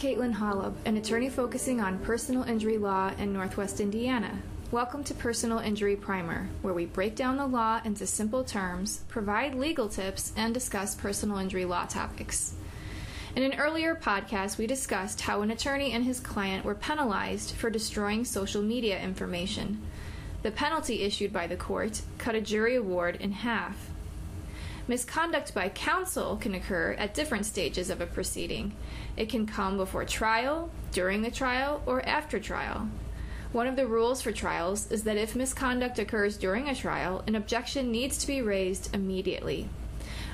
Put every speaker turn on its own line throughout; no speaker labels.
Katelyn Holub, an attorney focusing on personal injury law in Northwest Indiana. Welcome to Personal Injury Primer, where we break down the law into simple terms, provide legal tips, and discuss personal injury law topics. In an earlier podcast, we discussed how an attorney and his client were penalized for destroying social media information. The penalty issued by the court cut a jury award in half. Misconduct by counsel can occur at different stages of a proceeding. It can come before trial, during the trial, or after trial. One of the rules for trials is that if misconduct occurs during a trial, an objection needs to be raised immediately.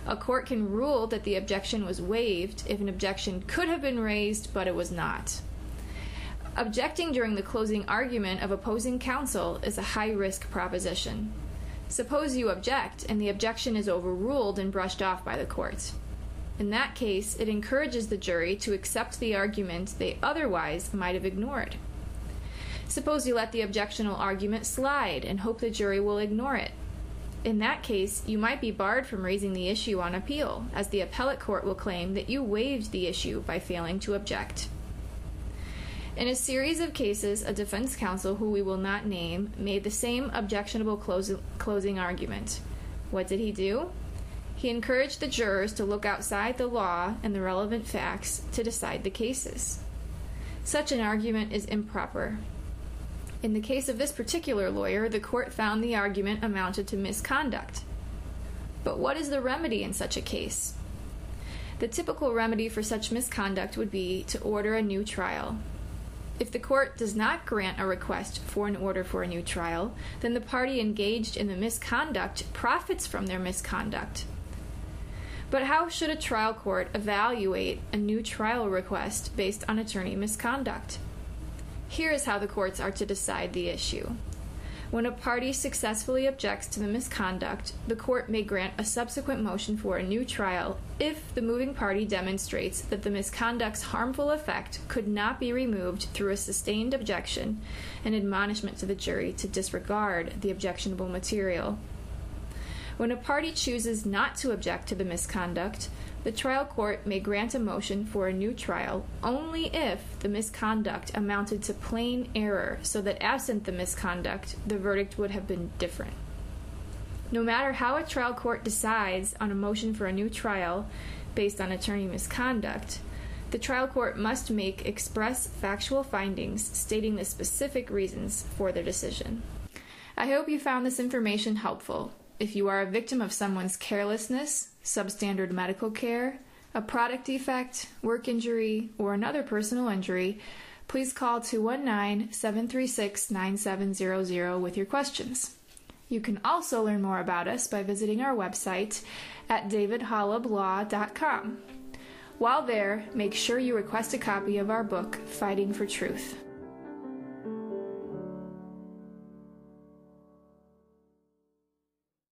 A court can rule that the objection was waived if an objection could have been raised but it was not. Objecting during the closing argument of opposing counsel is a high risk proposition. Suppose you object and the objection is overruled and brushed off by the court. In that case, it encourages the jury to accept the argument they otherwise might have ignored. Suppose you let the objectional argument slide and hope the jury will ignore it. In that case, you might be barred from raising the issue on appeal, as the appellate court will claim that you waived the issue by failing to object. In a series of cases, a defense counsel who we will not name made the same objectionable close, closing argument. What did he do? He encouraged the jurors to look outside the law and the relevant facts to decide the cases. Such an argument is improper. In the case of this particular lawyer, the court found the argument amounted to misconduct. But what is the remedy in such a case? The typical remedy for such misconduct would be to order a new trial, if the court does not grant a request for an order for a new trial, then the party engaged in the misconduct profits from their misconduct. But how should a trial court evaluate a new trial request based on attorney misconduct? Here is how the courts are to decide the issue. When a party successfully objects to the misconduct, the court may grant a subsequent motion for a new trial if the moving party demonstrates that the misconduct's harmful effect could not be removed through a sustained objection and admonishment to the jury to disregard the objectionable material. When a party chooses not to object to the misconduct, the trial court may grant a motion for a new trial only if the misconduct amounted to plain error, so that absent the misconduct, the verdict would have been different. No matter how a trial court decides on a motion for a new trial based on attorney misconduct, the trial court must make express factual findings stating the specific reasons for their decision. I hope you found this information helpful. If you are a victim of someone's carelessness, substandard medical care, a product defect, work injury, or another personal injury, please call 219 736 9700 with your questions. You can also learn more about us by visiting our website at davidholublaw.com. While there, make sure you request a copy of our book, Fighting for Truth.